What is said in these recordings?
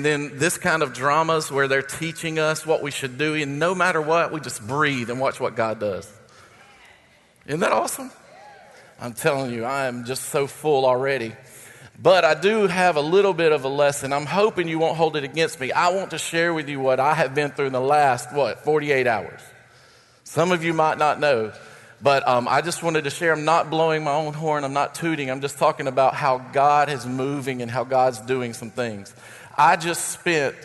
and then this kind of dramas where they're teaching us what we should do, and no matter what, we just breathe and watch what God does. Isn't that awesome? I'm telling you, I am just so full already. But I do have a little bit of a lesson. I'm hoping you won't hold it against me. I want to share with you what I have been through in the last, what, 48 hours. Some of you might not know, but um, I just wanted to share. I'm not blowing my own horn, I'm not tooting. I'm just talking about how God is moving and how God's doing some things. I just spent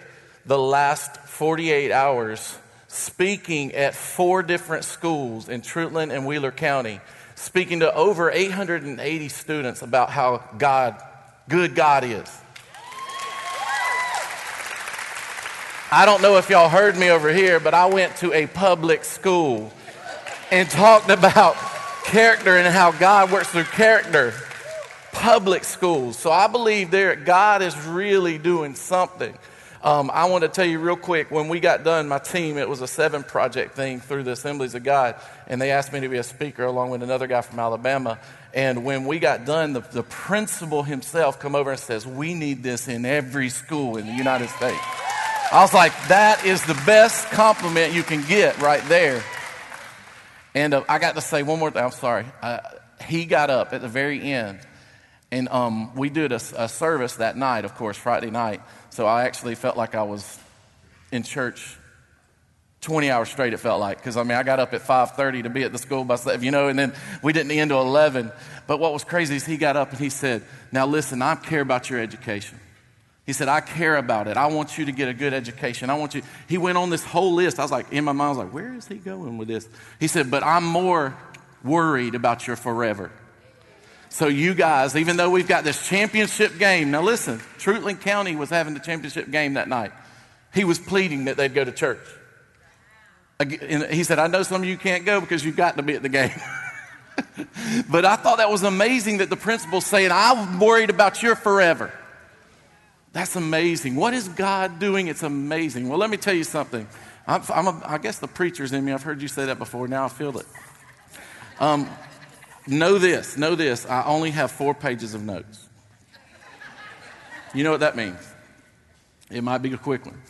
the last 48 hours speaking at four different schools in Treutlen and Wheeler County, speaking to over 880 students about how God, good God is. I don't know if y'all heard me over here, but I went to a public school and talked about character and how God works through character. Public schools. So I believe there God is really doing something. Um, I want to tell you real quick when we got done, my team, it was a seven project thing through the Assemblies of God, and they asked me to be a speaker along with another guy from Alabama. And when we got done, the, the principal himself come over and says, We need this in every school in the United States. I was like, That is the best compliment you can get right there. And uh, I got to say one more thing. I'm sorry. Uh, he got up at the very end, and um, we did a, a, service that night, of course, Friday night. So I actually felt like I was in church 20 hours straight. It felt like because I mean I got up at 5:30 to be at the school by you know, and then we didn't end till 11. But what was crazy is he got up and he said, "Now listen, I care about your education." He said, I care about it. I want you to get a good education. I want you. He went on this whole list. I was like, in my mind, I was like, where is he going with this? He said, but I'm more worried about your forever. So, you guys, even though we've got this championship game, now listen, Treutlen County was having the championship game that night. He was pleading that they'd go to church. And he said, I know some of you can't go because you've got to be at the game. but I thought that was amazing that the principal's saying, I'm worried about your forever. That's amazing. What is God doing? It's amazing. Well, let me tell you something. I'm, I'm a, i guess the preacher's in me. I've heard you say that before. Now I feel it. Um, know this. Know this. I only have four pages of notes. You know what that means? It might be a quick one.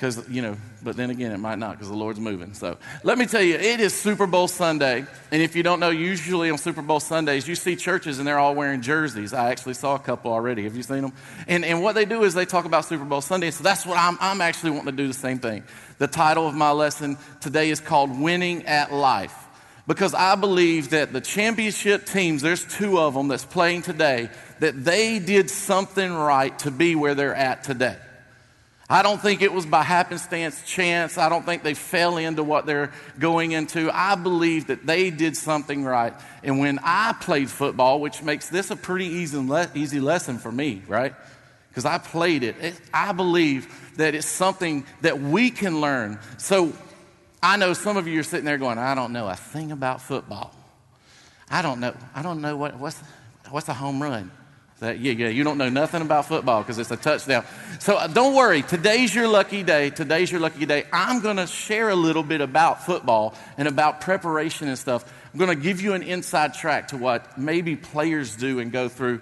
Because, you know, but then again, it might not because the Lord's moving. So let me tell you, it is Super Bowl Sunday. And if you don't know, usually on Super Bowl Sundays, you see churches and they're all wearing jerseys. I actually saw a couple already. Have you seen them? And, and what they do is they talk about Super Bowl Sunday. So that's what I'm, I'm actually wanting to do the same thing. The title of my lesson today is called Winning at Life. Because I believe that the championship teams, there's two of them that's playing today, that they did something right to be where they're at today. I don't think it was by happenstance, chance. I don't think they fell into what they're going into. I believe that they did something right. And when I played football, which makes this a pretty easy, easy lesson for me, right? Because I played it, I believe that it's something that we can learn. So I know some of you are sitting there going, I don't know a thing about football. I don't know. I don't know what, what's, what's a home run. That, yeah, yeah, you don't know nothing about football because it's a touchdown. So uh, don't worry. Today's your lucky day. Today's your lucky day. I'm going to share a little bit about football and about preparation and stuff. I'm going to give you an inside track to what maybe players do and go through.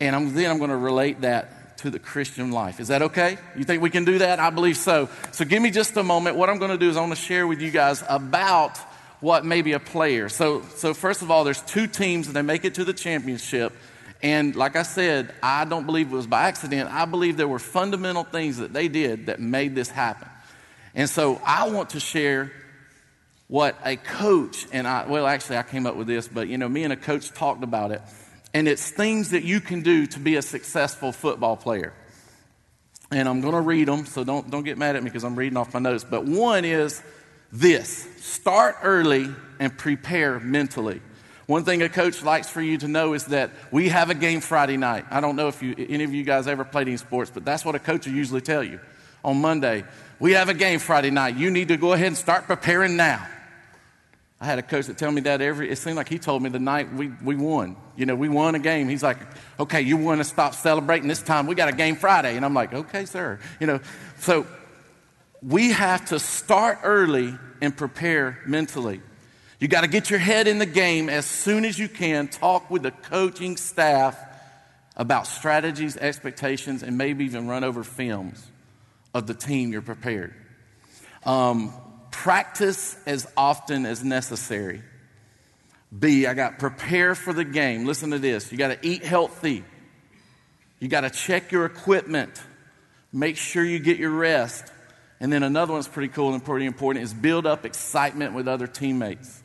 And I'm, then I'm going to relate that to the Christian life. Is that okay? You think we can do that? I believe so. So give me just a moment. What I'm going to do is I'm going to share with you guys about what maybe a player. So, so first of all, there's two teams and they make it to the championship. And like I said, I don't believe it was by accident. I believe there were fundamental things that they did that made this happen. And so I want to share what a coach and I, well, actually, I came up with this, but you know, me and a coach talked about it. And it's things that you can do to be a successful football player. And I'm going to read them, so don't, don't get mad at me because I'm reading off my notes. But one is this start early and prepare mentally. One thing a coach likes for you to know is that we have a game Friday night. I don't know if you, any of you guys ever played any sports, but that's what a coach will usually tell you. On Monday, we have a game Friday night. You need to go ahead and start preparing now. I had a coach that tell me that every, it seemed like he told me the night we, we won. You know, we won a game. He's like, okay, you want to stop celebrating this time. We got a game Friday. And I'm like, okay, sir. You know, so we have to start early and prepare mentally. You got to get your head in the game as soon as you can. Talk with the coaching staff about strategies, expectations, and maybe even run over films of the team you're prepared. Um, practice as often as necessary. B, I got prepare for the game. Listen to this. You got to eat healthy. You got to check your equipment. Make sure you get your rest. And then another one's pretty cool and pretty important is build up excitement with other teammates.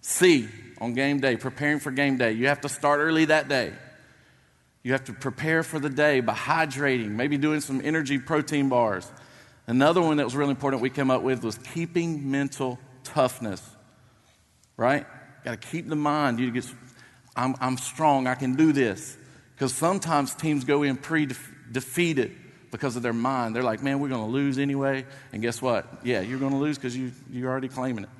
C, on game day, preparing for game day. You have to start early that day. You have to prepare for the day by hydrating, maybe doing some energy protein bars. Another one that was really important we came up with was keeping mental toughness. Right? Got to keep the mind. You get, I'm, I'm strong. I can do this. Because sometimes teams go in pre defeated because of their mind. They're like, man, we're going to lose anyway. And guess what? Yeah, you're going to lose because you, you're already claiming it.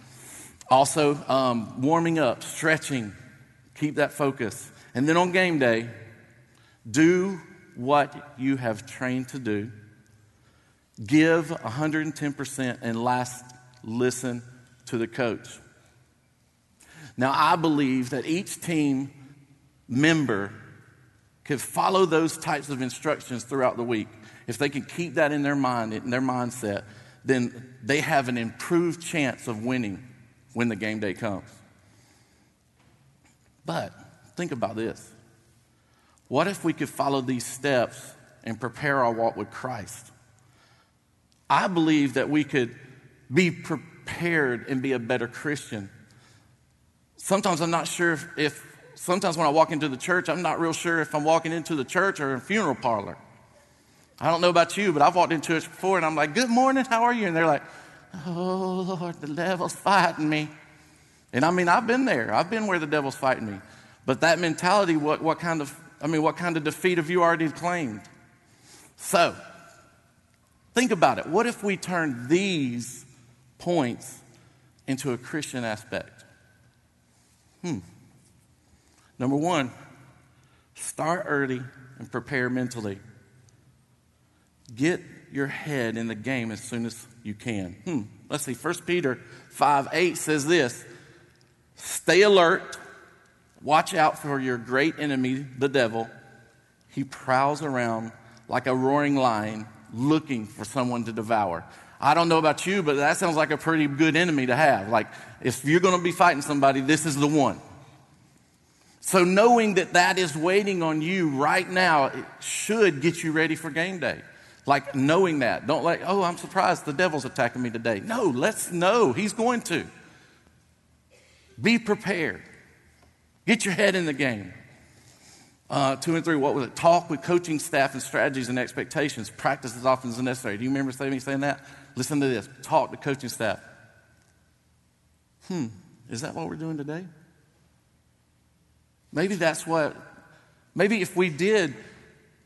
Also, um, warming up, stretching, keep that focus. And then on game day, do what you have trained to do. Give 110%, and last, listen to the coach. Now, I believe that each team member could follow those types of instructions throughout the week. If they can keep that in their mind, in their mindset, then they have an improved chance of winning when the game day comes. But think about this. What if we could follow these steps and prepare our walk with Christ? I believe that we could be prepared and be a better Christian. Sometimes I'm not sure if, if, sometimes when I walk into the church, I'm not real sure if I'm walking into the church or a funeral parlor. I don't know about you, but I've walked into church before and I'm like, Good morning, how are you? And they're like, Oh, Lord, the devil's fighting me. And I mean, I've been there. I've been where the devil's fighting me. But that mentality, what, what kind of, I mean, what kind of defeat have you already claimed? So, think about it. What if we turn these points into a Christian aspect? Hmm. Number one, start early and prepare mentally. Get your head in the game as soon as you can. Hmm. Let's see. 1 Peter 5 8 says this Stay alert. Watch out for your great enemy, the devil. He prowls around like a roaring lion looking for someone to devour. I don't know about you, but that sounds like a pretty good enemy to have. Like, if you're going to be fighting somebody, this is the one. So, knowing that that is waiting on you right now, it should get you ready for game day. Like, knowing that. Don't like, oh, I'm surprised the devil's attacking me today. No, let's know he's going to. Be prepared. Get your head in the game. Uh, two and three, what was it? Talk with coaching staff and strategies and expectations. Practice as often as necessary. Do you remember me saying that? Listen to this. Talk to coaching staff. Hmm, is that what we're doing today? Maybe that's what, maybe if we did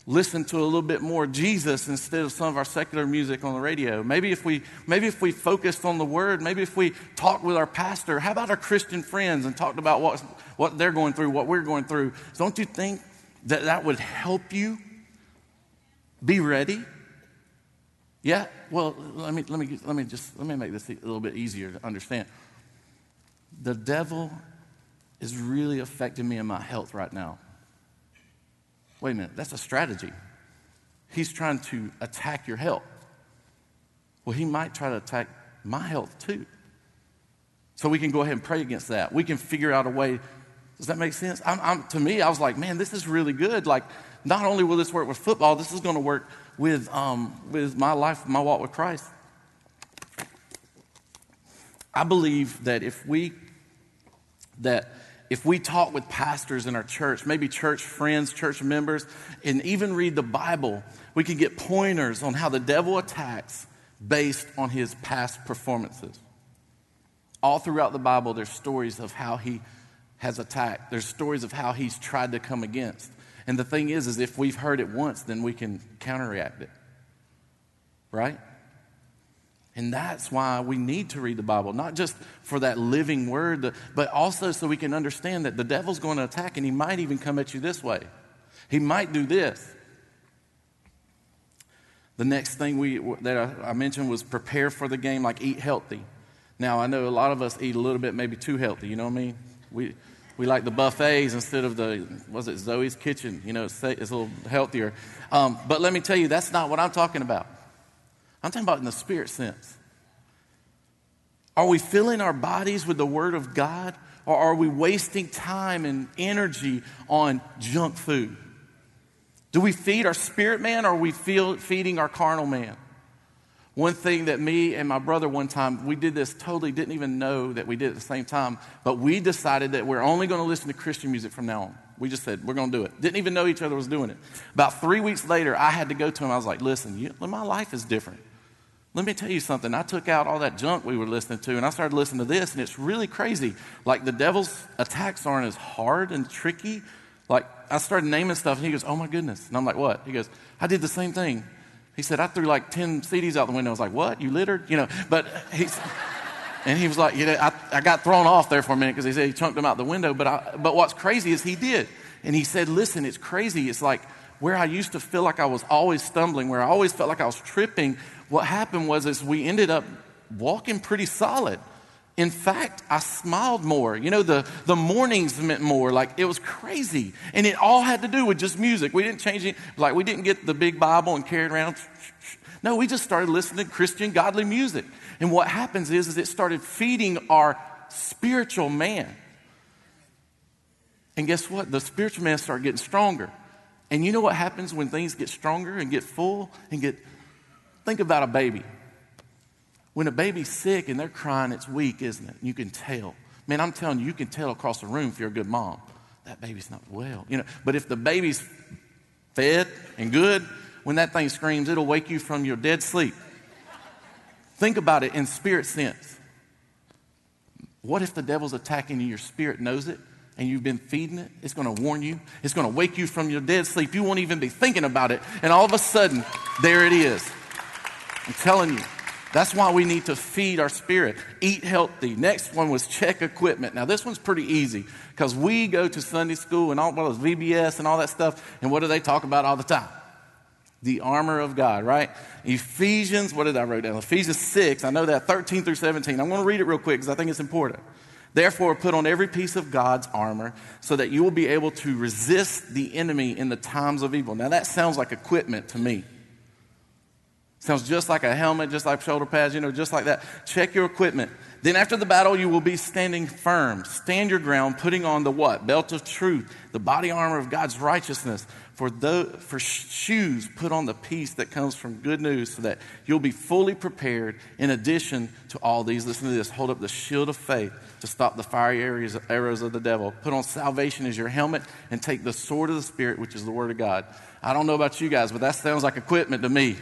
listen to a little bit more Jesus instead of some of our secular music on the radio. Maybe if we maybe if we focused on the word, maybe if we talked with our pastor, how about our Christian friends and talked about what what they're going through, what we're going through. Don't you think that that would help you be ready? Yeah. Well, let me let me let me just let me make this a little bit easier to understand. The devil is really affecting me in my health right now. Wait a minute, that's a strategy. He's trying to attack your health. Well, he might try to attack my health too. So we can go ahead and pray against that. We can figure out a way. Does that make sense? I'm, I'm, to me, I was like, man, this is really good. Like, not only will this work with football, this is going to work with, um, with my life, my walk with Christ. I believe that if we, that if we talk with pastors in our church, maybe church friends, church members, and even read the Bible, we can get pointers on how the devil attacks based on his past performances. All throughout the Bible, there's stories of how he has attacked. There's stories of how he's tried to come against. And the thing is, is if we've heard it once, then we can counteract it. Right? And that's why we need to read the Bible, not just for that living word, but also so we can understand that the devil's going to attack and he might even come at you this way. He might do this. The next thing we, that I mentioned was prepare for the game, like eat healthy. Now, I know a lot of us eat a little bit, maybe too healthy, you know what I mean? We, we like the buffets instead of the, was it Zoe's Kitchen? You know, it's, it's a little healthier. Um, but let me tell you, that's not what I'm talking about. I'm talking about in the spirit sense. Are we filling our bodies with the Word of God, or are we wasting time and energy on junk food? Do we feed our spirit man, or are we feeding our carnal man? One thing that me and my brother one time, we did this totally, didn't even know that we did at the same time, but we decided that we're only going to listen to Christian music from now on. We just said, we're going to do it. Didn't even know each other was doing it. About three weeks later, I had to go to him. I was like, listen, you, my life is different. Let me tell you something. I took out all that junk we were listening to and I started listening to this, and it's really crazy. Like the devil's attacks aren't as hard and tricky. Like I started naming stuff, and he goes, Oh my goodness. And I'm like, What? He goes, I did the same thing. He said, I threw like 10 CDs out the window. I was like, what? You littered? You know, but he's, and he was like, you know, I, I got thrown off there for a minute because he said he chunked them out the window. But, I, but what's crazy is he did. And he said, listen, it's crazy. It's like where I used to feel like I was always stumbling, where I always felt like I was tripping. What happened was is we ended up walking pretty solid. In fact, I smiled more. You know, the, the mornings meant more. Like, it was crazy. And it all had to do with just music. We didn't change it. Like, we didn't get the big Bible and carry it around. No, we just started listening to Christian, godly music. And what happens is, is it started feeding our spiritual man. And guess what? The spiritual man started getting stronger. And you know what happens when things get stronger and get full and get. Think about a baby. When a baby's sick and they're crying, it's weak, isn't it? You can tell. Man, I'm telling you, you can tell across the room if you're a good mom. That baby's not well. You know, but if the baby's fed and good, when that thing screams, it'll wake you from your dead sleep. Think about it in spirit sense. What if the devil's attacking you? Your spirit knows it and you've been feeding it. It's going to warn you. It's going to wake you from your dead sleep. You won't even be thinking about it. And all of a sudden, there it is. I'm telling you. That's why we need to feed our spirit, eat healthy. Next one was check equipment. Now, this one's pretty easy because we go to Sunday school and all well, VBS and all that stuff. And what do they talk about all the time? The armor of God, right? Ephesians, what did I write down? Ephesians 6, I know that, 13 through 17. I'm going to read it real quick because I think it's important. Therefore, put on every piece of God's armor so that you will be able to resist the enemy in the times of evil. Now, that sounds like equipment to me. Sounds just like a helmet, just like shoulder pads, you know, just like that. Check your equipment. Then after the battle, you will be standing firm. Stand your ground, putting on the what? Belt of truth, the body armor of God's righteousness. For, the, for shoes, put on the peace that comes from good news so that you'll be fully prepared in addition to all these. Listen to this. Hold up the shield of faith to stop the fiery arrows, arrows of the devil. Put on salvation as your helmet and take the sword of the Spirit, which is the word of God. I don't know about you guys, but that sounds like equipment to me.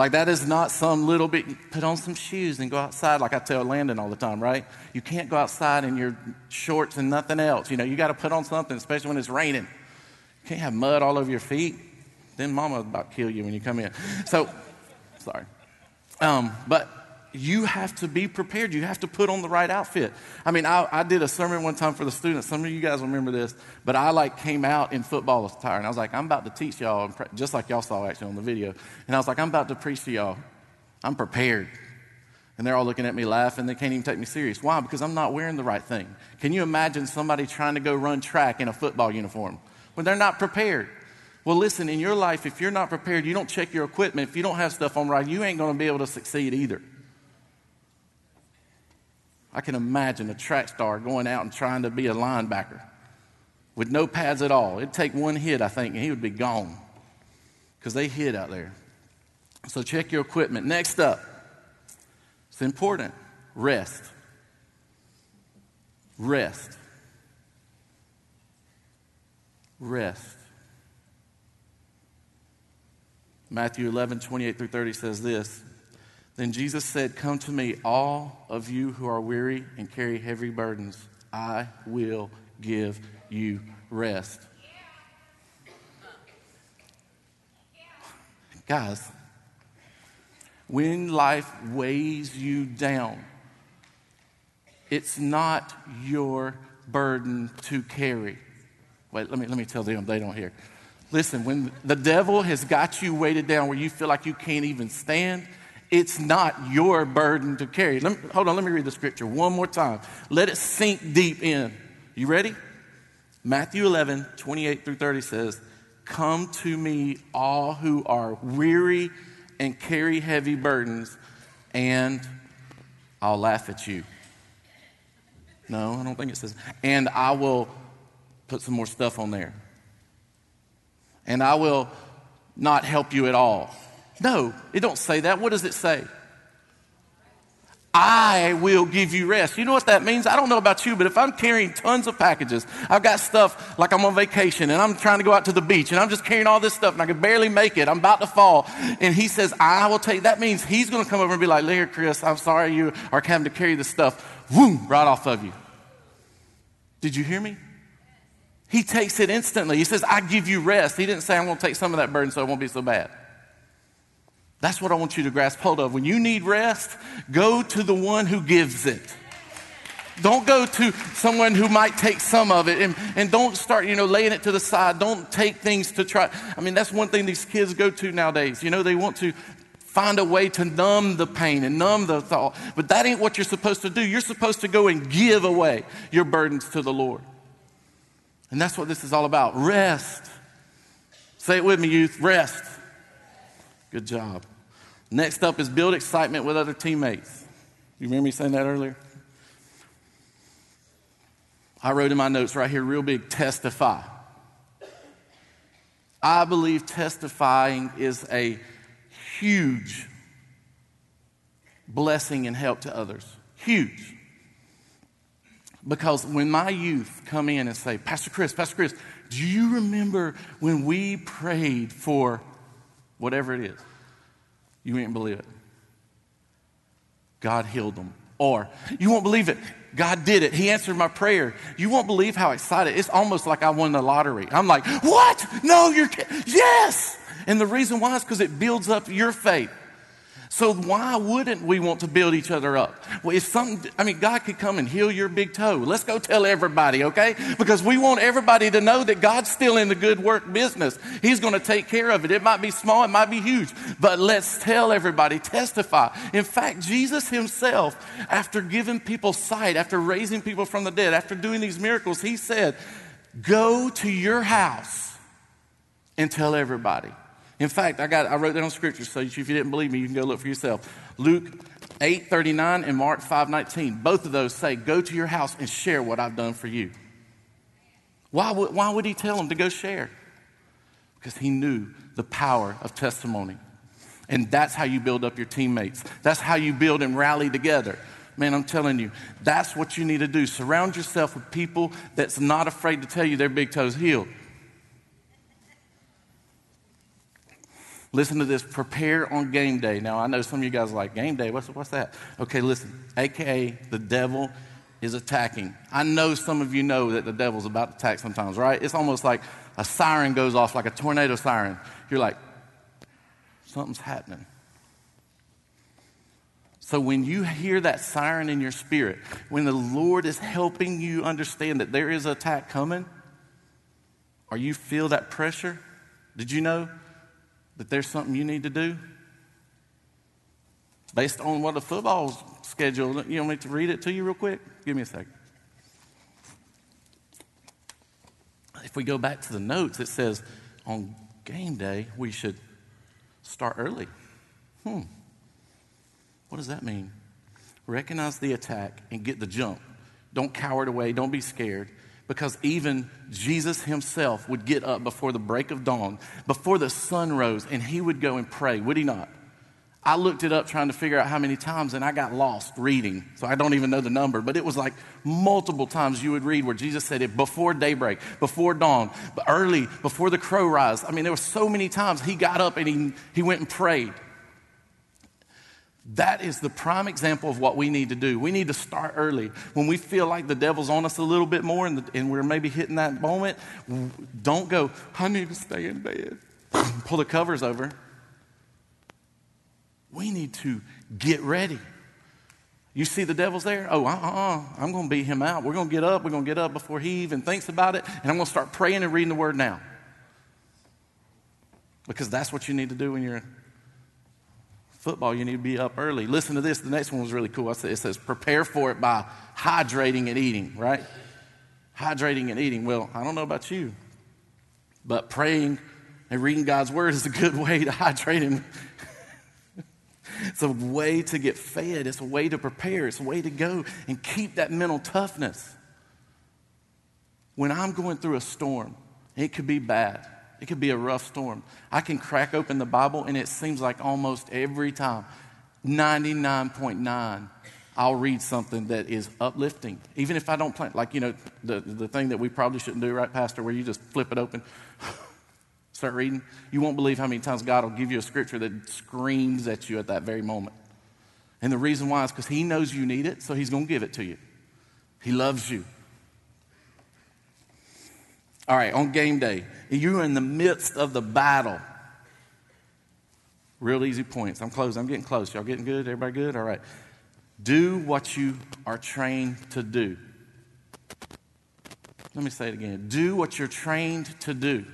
Like that is not some little bit, put on some shoes and go outside, like I tell Landon all the time, right? You can't go outside in your shorts and nothing else. You know, you got to put on something, especially when it's raining. You can't have mud all over your feet. Then mama about kill you when you come in. So, sorry. Um, but you have to be prepared. You have to put on the right outfit. I mean, I, I, did a sermon one time for the students. Some of you guys remember this, but I like came out in football attire, and I was like, I'm about to teach y'all, just like y'all saw actually on the video. And I was like, I'm about to preach to y'all. I'm prepared. And they're all looking at me laughing. They can't even take me serious. Why? Because I'm not wearing the right thing. Can you imagine somebody trying to go run track in a football uniform when they're not prepared? Well, listen, in your life, if you're not prepared, you don't check your equipment, if you don't have stuff on right, you ain't going to be able to succeed either. I can imagine a track star going out and trying to be a linebacker with no pads at all. It'd take one hit, I think, and he would be gone because they hit out there. So check your equipment. Next up, it's important rest. Rest. Rest. Matthew 11, 28 through 30 says this then Jesus said, Come to me, all of you who are weary and carry heavy burdens. I will give you rest. Guys, when life weighs you down, it's not your burden to carry. Wait, let me, let me tell them, they don't hear. Listen, when the devil has got you weighted down where you feel like you can't even stand, it's not your burden to carry. Me, hold on, let me read the scripture one more time. Let it sink deep in. You ready? Matthew 11, 28 through 30 says, Come to me, all who are weary and carry heavy burdens, and I'll laugh at you. No, I don't think it says, and I will put some more stuff on there. And I will not help you at all. No, it don't say that. What does it say? I will give you rest. You know what that means? I don't know about you, but if I'm carrying tons of packages, I've got stuff like I'm on vacation and I'm trying to go out to the beach and I'm just carrying all this stuff and I can barely make it. I'm about to fall. And he says, I will take, that means he's going to come over and be like, here, Chris, I'm sorry you are having to carry this stuff, whoom, right off of you. Did you hear me? He takes it instantly. He says, I give you rest. He didn't say, I'm going to take some of that burden so it won't be so bad. That's what I want you to grasp hold of. When you need rest, go to the one who gives it. Don't go to someone who might take some of it and, and don't start, you know, laying it to the side. Don't take things to try. I mean, that's one thing these kids go to nowadays. You know, they want to find a way to numb the pain and numb the thought. But that ain't what you're supposed to do. You're supposed to go and give away your burdens to the Lord. And that's what this is all about. Rest. Say it with me, youth. Rest. Good job. Next up is build excitement with other teammates. You remember me saying that earlier? I wrote in my notes right here, real big testify. I believe testifying is a huge blessing and help to others. Huge. Because when my youth come in and say, Pastor Chris, Pastor Chris, do you remember when we prayed for whatever it is? You wouldn't believe it. God healed them. Or, you won't believe it. God did it. He answered my prayer. You won't believe how excited. It's almost like I won the lottery. I'm like, what? No, you're, yes. And the reason why is because it builds up your faith. So why wouldn't we want to build each other up? Well, if something, I mean, God could come and heal your big toe. Let's go tell everybody, okay? Because we want everybody to know that God's still in the good work business. He's going to take care of it. It might be small, it might be huge, but let's tell everybody, testify. In fact, Jesus himself, after giving people sight, after raising people from the dead, after doing these miracles, he said, go to your house and tell everybody. In fact, I got I wrote that on scripture, so if you didn't believe me, you can go look for yourself. Luke 8:39 and Mark 5:19. Both of those say, "Go to your house and share what I've done for you." Why would, why would he tell them to go share? Because he knew the power of testimony. And that's how you build up your teammates. That's how you build and rally together. Man, I'm telling you, that's what you need to do. Surround yourself with people that's not afraid to tell you their big toes healed. Listen to this. Prepare on game day. Now, I know some of you guys are like, game day? What's, what's that? Okay, listen. AKA, the devil is attacking. I know some of you know that the devil's about to attack sometimes, right? It's almost like a siren goes off, like a tornado siren. You're like, something's happening. So when you hear that siren in your spirit, when the Lord is helping you understand that there is an attack coming, or you feel that pressure, did you know that there's something you need to do? Based on what the football schedule, you want me to read it to you real quick? Give me a second. If we go back to the notes, it says on game day we should start early. Hmm. What does that mean? Recognize the attack and get the jump. Don't cower away. Don't be scared because even Jesus himself would get up before the break of dawn, before the sun rose, and he would go and pray, would he not? I looked it up trying to figure out how many times, and I got lost reading. So I don't even know the number, but it was like multiple times you would read where Jesus said it before daybreak, before dawn, but early, before the crow rise. I mean, there were so many times he got up and he, he went and prayed. That is the prime example of what we need to do. We need to start early. When we feel like the devil's on us a little bit more and, the, and we're maybe hitting that moment, don't go, I need to stay in bed. Pull the covers over. We need to get ready. You see the devil's there? Oh, uh uh I'm going to beat him out. We're going to get up. We're going to get up before he even thinks about it. And I'm going to start praying and reading the word now. Because that's what you need to do when you're football, you need to be up early. Listen to this. The next one was really cool. I said it says, prepare for it by hydrating and eating, right? hydrating and eating. Well, I don't know about you, but praying and reading God's word is a good way to hydrate and it's a way to get fed. It's a way to prepare. It's a way to go and keep that mental toughness. When I'm going through a storm, it could be bad. It could be a rough storm. I can crack open the Bible, and it seems like almost every time, 99.9, I'll read something that is uplifting. Even if I don't plan, like, you know, the, the thing that we probably shouldn't do, right, Pastor, where you just flip it open, start reading. You won't believe how many times God will give you a scripture that screams at you at that very moment. And the reason why is because He knows you need it, so He's going to give it to you. He loves you. All right, on game day, you're in the midst of the battle. Real easy points. I'm close. I'm getting close. Y'all getting good? Everybody good? All right. Do what you are trained to do. Let me say it again. Do what you're trained to do.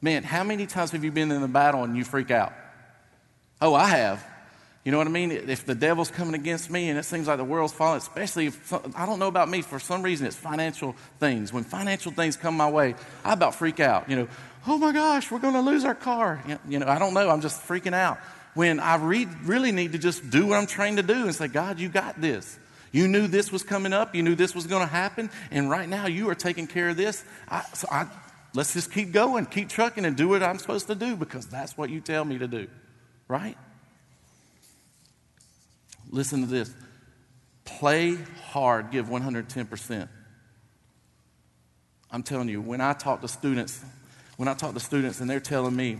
Man, how many times have you been in a battle and you freak out? Oh, I have. You know what I mean? If the devil's coming against me and it seems like the world's falling, especially if, I don't know about me, for some reason it's financial things. When financial things come my way, I about freak out. You know, oh my gosh, we're going to lose our car. You know, I don't know. I'm just freaking out. When I read, really need to just do what I'm trained to do and say, God, you got this. You knew this was coming up. You knew this was going to happen. And right now you are taking care of this. I, so I, let's just keep going, keep trucking and do what I'm supposed to do because that's what you tell me to do. Right? Listen to this play hard, give 110%. I'm telling you, when I talk to students, when I talk to students and they're telling me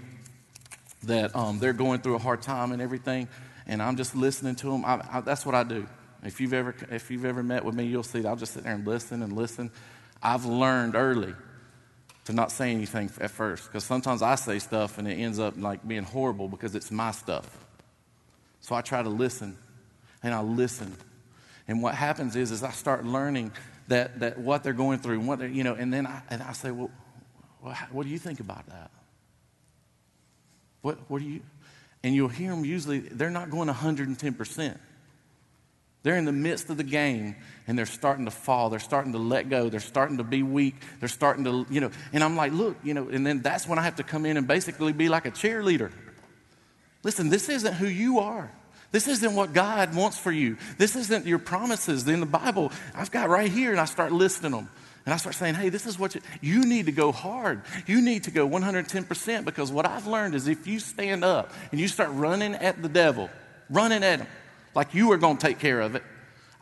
that um, they're going through a hard time and everything, and I'm just listening to them, I, I, that's what I do. If you've, ever, if you've ever met with me, you'll see that I'll just sit there and listen and listen. I've learned early to not say anything at first because sometimes I say stuff and it ends up like being horrible because it's my stuff. So I try to listen and I listen. And what happens is, is I start learning that, that what they're going through, and what they're, you know, and then I, and I say, well, what do you think about that? What, what do you, and you'll hear them usually, they're not going 110%. They're in the midst of the game and they're starting to fall. They're starting to let go. They're starting to be weak. They're starting to, you know, and I'm like, look, you know, and then that's when I have to come in and basically be like a cheerleader. Listen, this isn't who you are. This isn't what God wants for you. This isn't your promises in the Bible. I've got right here, and I start listing them. And I start saying, hey, this is what you, you need to go hard. You need to go 110% because what I've learned is if you stand up and you start running at the devil, running at him, like you are going to take care of it,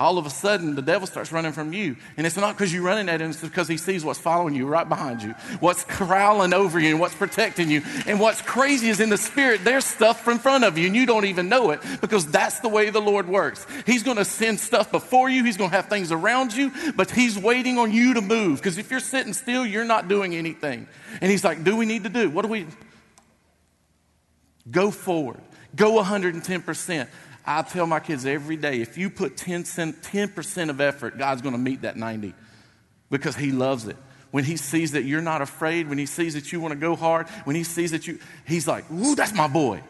all of a sudden the devil starts running from you. And it's not because you're running at him, it's because he sees what's following you right behind you, what's crawling over you and what's protecting you. And what's crazy is in the spirit, there's stuff in front of you and you don't even know it because that's the way the Lord works. He's going to send stuff before you, he's going to have things around you, but he's waiting on you to move because if you're sitting still, you're not doing anything. And he's like, Do we need to do? What do we? Go forward, go 110%. I tell my kids every day if you put 10 percent of effort, God's going to meet that 90 because He loves it. When He sees that you're not afraid, when He sees that you want to go hard, when He sees that you, He's like, Ooh, that's my boy.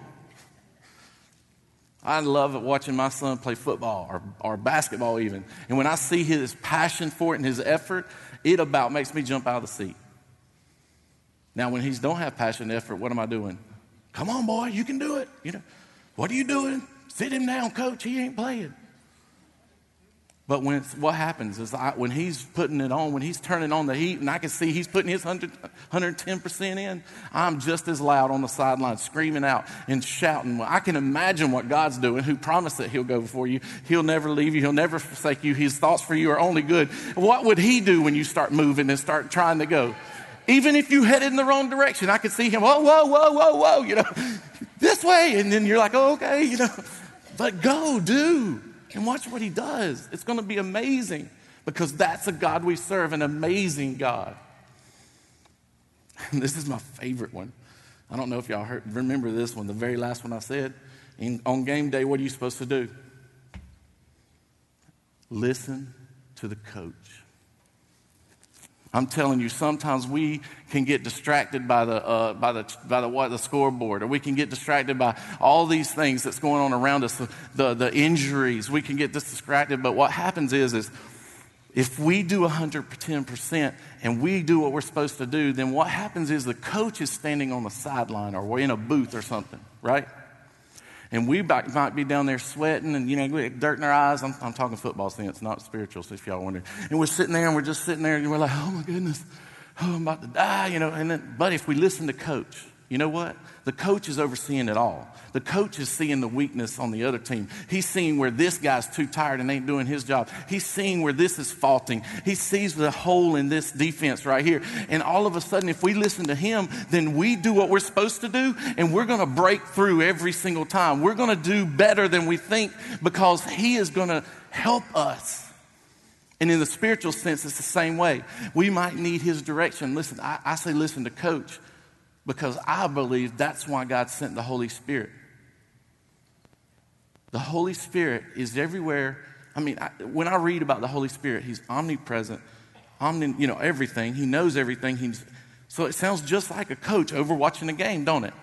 I love watching my son play football or, or basketball, even. And when I see his passion for it and his effort, it about makes me jump out of the seat. Now, when he don't have passion and effort, what am I doing? Come on, boy, you can do it. You know, what are you doing? Sit him down, coach. He ain't playing. But when what happens is I, when he's putting it on, when he's turning on the heat, and I can see he's putting his 100, 110% in, I'm just as loud on the sideline, screaming out and shouting. I can imagine what God's doing, who promised that He'll go before you. He'll never leave you. He'll never forsake you. His thoughts for you are only good. What would He do when you start moving and start trying to go? Even if you headed in the wrong direction, I could see Him, whoa, whoa, whoa, whoa, whoa, you know, this way. And then you're like, oh, okay, you know. But go, do, and watch what he does. It's going to be amazing because that's a God we serve, an amazing God. And this is my favorite one. I don't know if y'all heard, remember this one, the very last one I said. In, on game day, what are you supposed to do? Listen to the coach. I'm telling you, sometimes we can get distracted by the, uh, by the, by the, what, the scoreboard, or we can get distracted by all these things that's going on around us, the, the, the injuries. We can get distracted, but what happens is, is if we do 110% and we do what we're supposed to do, then what happens is the coach is standing on the sideline or we're in a booth or something, right? And we might be down there sweating and, you know, dirt in our eyes. I'm, I'm talking football sense, not spiritual, so if y'all wonder. And we're sitting there and we're just sitting there and we're like, oh my goodness, oh, I'm about to die, you know. And then, but if we listen to coach, you know what? The coach is overseeing it all. The coach is seeing the weakness on the other team. He's seeing where this guy's too tired and ain't doing his job. He's seeing where this is faulting. He sees the hole in this defense right here. And all of a sudden, if we listen to him, then we do what we're supposed to do and we're going to break through every single time. We're going to do better than we think because he is going to help us. And in the spiritual sense, it's the same way. We might need his direction. Listen, I, I say listen to coach because I believe that's why God sent the Holy Spirit. The Holy Spirit is everywhere. I mean, I, when I read about the Holy Spirit, He's omnipresent, omni, you know, everything. He knows everything. He's, so it sounds just like a coach over watching a game, don't it?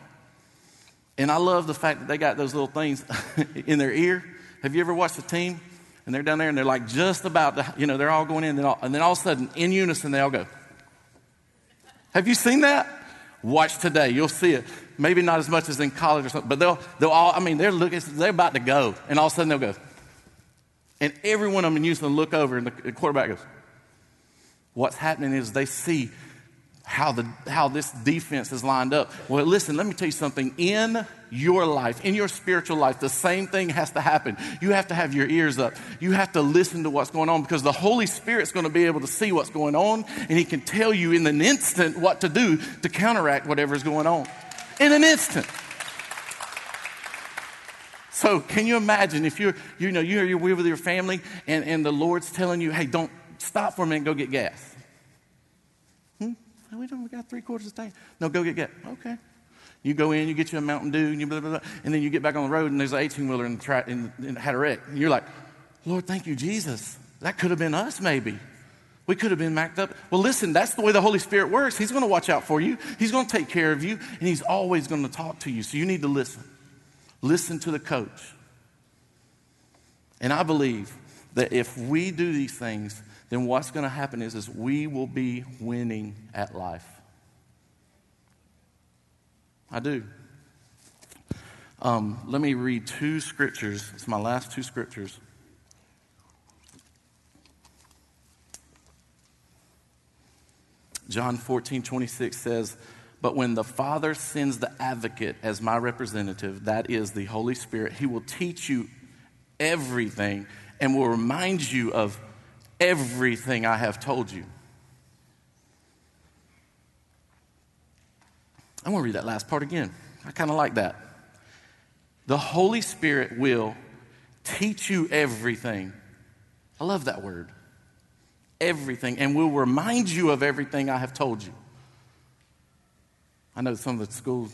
And I love the fact that they got those little things in their ear. Have you ever watched a team and they're down there and they're like just about to, you know, they're all going in and, all, and then all of a sudden in unison they all go. Have you seen that? Watch today. You'll see it. Maybe not as much as in college or something, but they'll, they'll all, I mean, they're looking, they're about to go. And all of a sudden they'll go. And every one of them in Houston look over and the quarterback goes. What's happening is they see how, the, how this defense is lined up. Well, listen, let me tell you something. In your life, in your spiritual life, the same thing has to happen. You have to have your ears up. You have to listen to what's going on because the Holy Spirit's going to be able to see what's going on and He can tell you in an instant what to do to counteract whatever's going on. In an instant. So, can you imagine if you're, you know, you're, you're with your family and, and the Lord's telling you, hey, don't stop for a minute go get gas? We don't, got three quarters of tank. No, go get get. Okay. You go in, you get you a Mountain Dew, and you blah, blah, blah, and then you get back on the road, and there's an 18 wheeler in the track and, and had a wreck. And you're like, Lord, thank you, Jesus. That could have been us, maybe. We could have been macked up. Well, listen, that's the way the Holy Spirit works. He's going to watch out for you, He's going to take care of you, and He's always going to talk to you. So you need to listen. Listen to the coach. And I believe that if we do these things, then what's going to happen is, is we will be winning at life. I do. Um, let me read two scriptures. It's my last two scriptures. John 14, 26 says, But when the Father sends the advocate as my representative, that is the Holy Spirit, he will teach you everything and will remind you of everything I have told you. I want to read that last part again. I kind of like that. The Holy Spirit will teach you everything. I love that word. Everything. And will remind you of everything I have told you. I know some of the school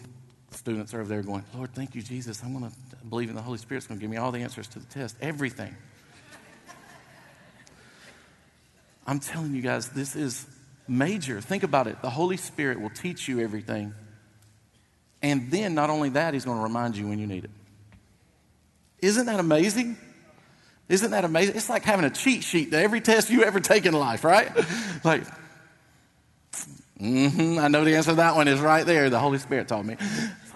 students are over there going, Lord, thank you, Jesus. I'm going to believe in the Holy Spirit's going to give me all the answers to the test. Everything. I'm telling you guys, this is major. Think about it. The Holy Spirit will teach you everything. And then, not only that, He's going to remind you when you need it. Isn't that amazing? Isn't that amazing? It's like having a cheat sheet to every test you ever take in life, right? like, mm-hmm, I know the answer to that one is right there. The Holy Spirit taught me.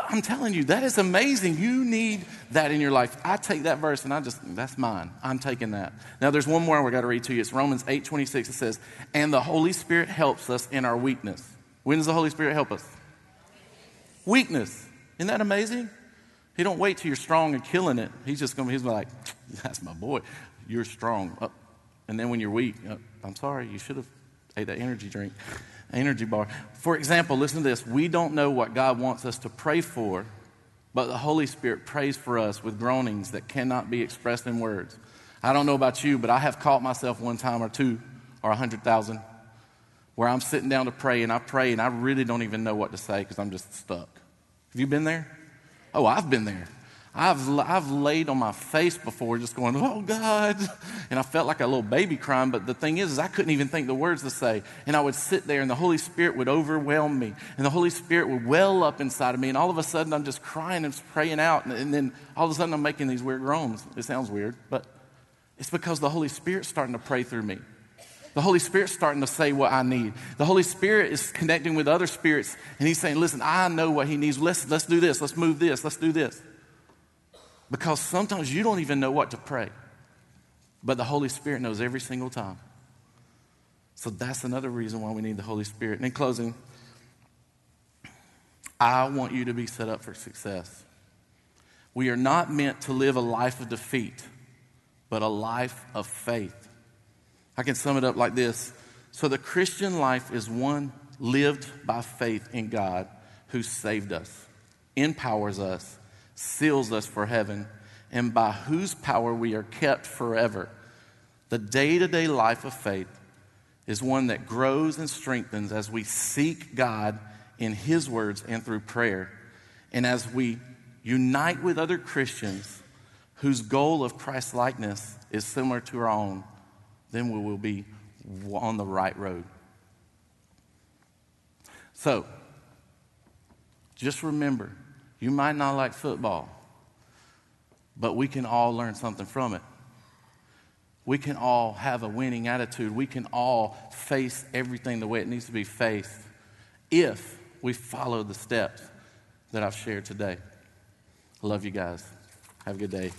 I'm telling you, that is amazing. You need that in your life. I take that verse and I just, that's mine. I'm taking that. Now, there's one more we got to read to you. It's Romans 8 26. It says, And the Holy Spirit helps us in our weakness. When does the Holy Spirit help us? Weakness. Isn't that amazing? He don't wait till you're strong and killing it. He's just going to, he's like, that's my boy. You're strong. Oh. And then when you're weak, oh, I'm sorry, you should have ate that energy drink energy bar. For example, listen to this. We don't know what God wants us to pray for, but the Holy Spirit prays for us with groanings that cannot be expressed in words. I don't know about you, but I have caught myself one time or two or a hundred thousand where I'm sitting down to pray and I pray and I really don't even know what to say because I'm just stuck. Have you been there? Oh, I've been there. I've, I've laid on my face before just going, oh God. And I felt like a little baby crying, but the thing is, is I couldn't even think the words to say. And I would sit there and the Holy Spirit would overwhelm me. And the Holy Spirit would well up inside of me. And all of a sudden I'm just crying and praying out. And, and then all of a sudden I'm making these weird groans. It sounds weird, but it's because the Holy Spirit's starting to pray through me. The Holy Spirit's starting to say what I need. The Holy Spirit is connecting with other spirits, and He's saying, Listen, I know what He needs. Let's, let's do this. Let's move this. Let's do this. Because sometimes you don't even know what to pray, but the Holy Spirit knows every single time. So that's another reason why we need the Holy Spirit. And in closing, I want you to be set up for success. We are not meant to live a life of defeat, but a life of faith. I can sum it up like this. So the Christian life is one lived by faith in God who saved us, empowers us, seals us for heaven, and by whose power we are kept forever. The day to day life of faith is one that grows and strengthens as we seek God in His words and through prayer. And as we unite with other Christians whose goal of Christ likeness is similar to our own then we will be on the right road. So, just remember, you might not like football, but we can all learn something from it. We can all have a winning attitude. We can all face everything the way it needs to be faced if we follow the steps that I've shared today. I love you guys. Have a good day.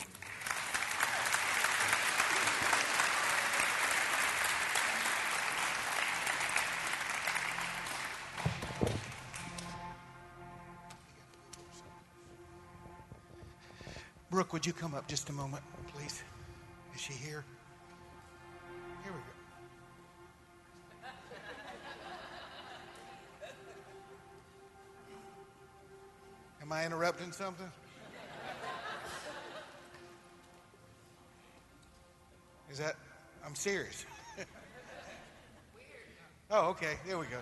You come up just a moment, please? Is she here? Here we go. Am I interrupting something? Is that? I'm serious. oh, okay. There we go.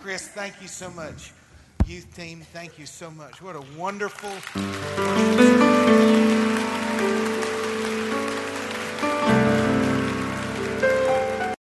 Chris, thank you so much. Youth team, thank you so much. What a wonderful.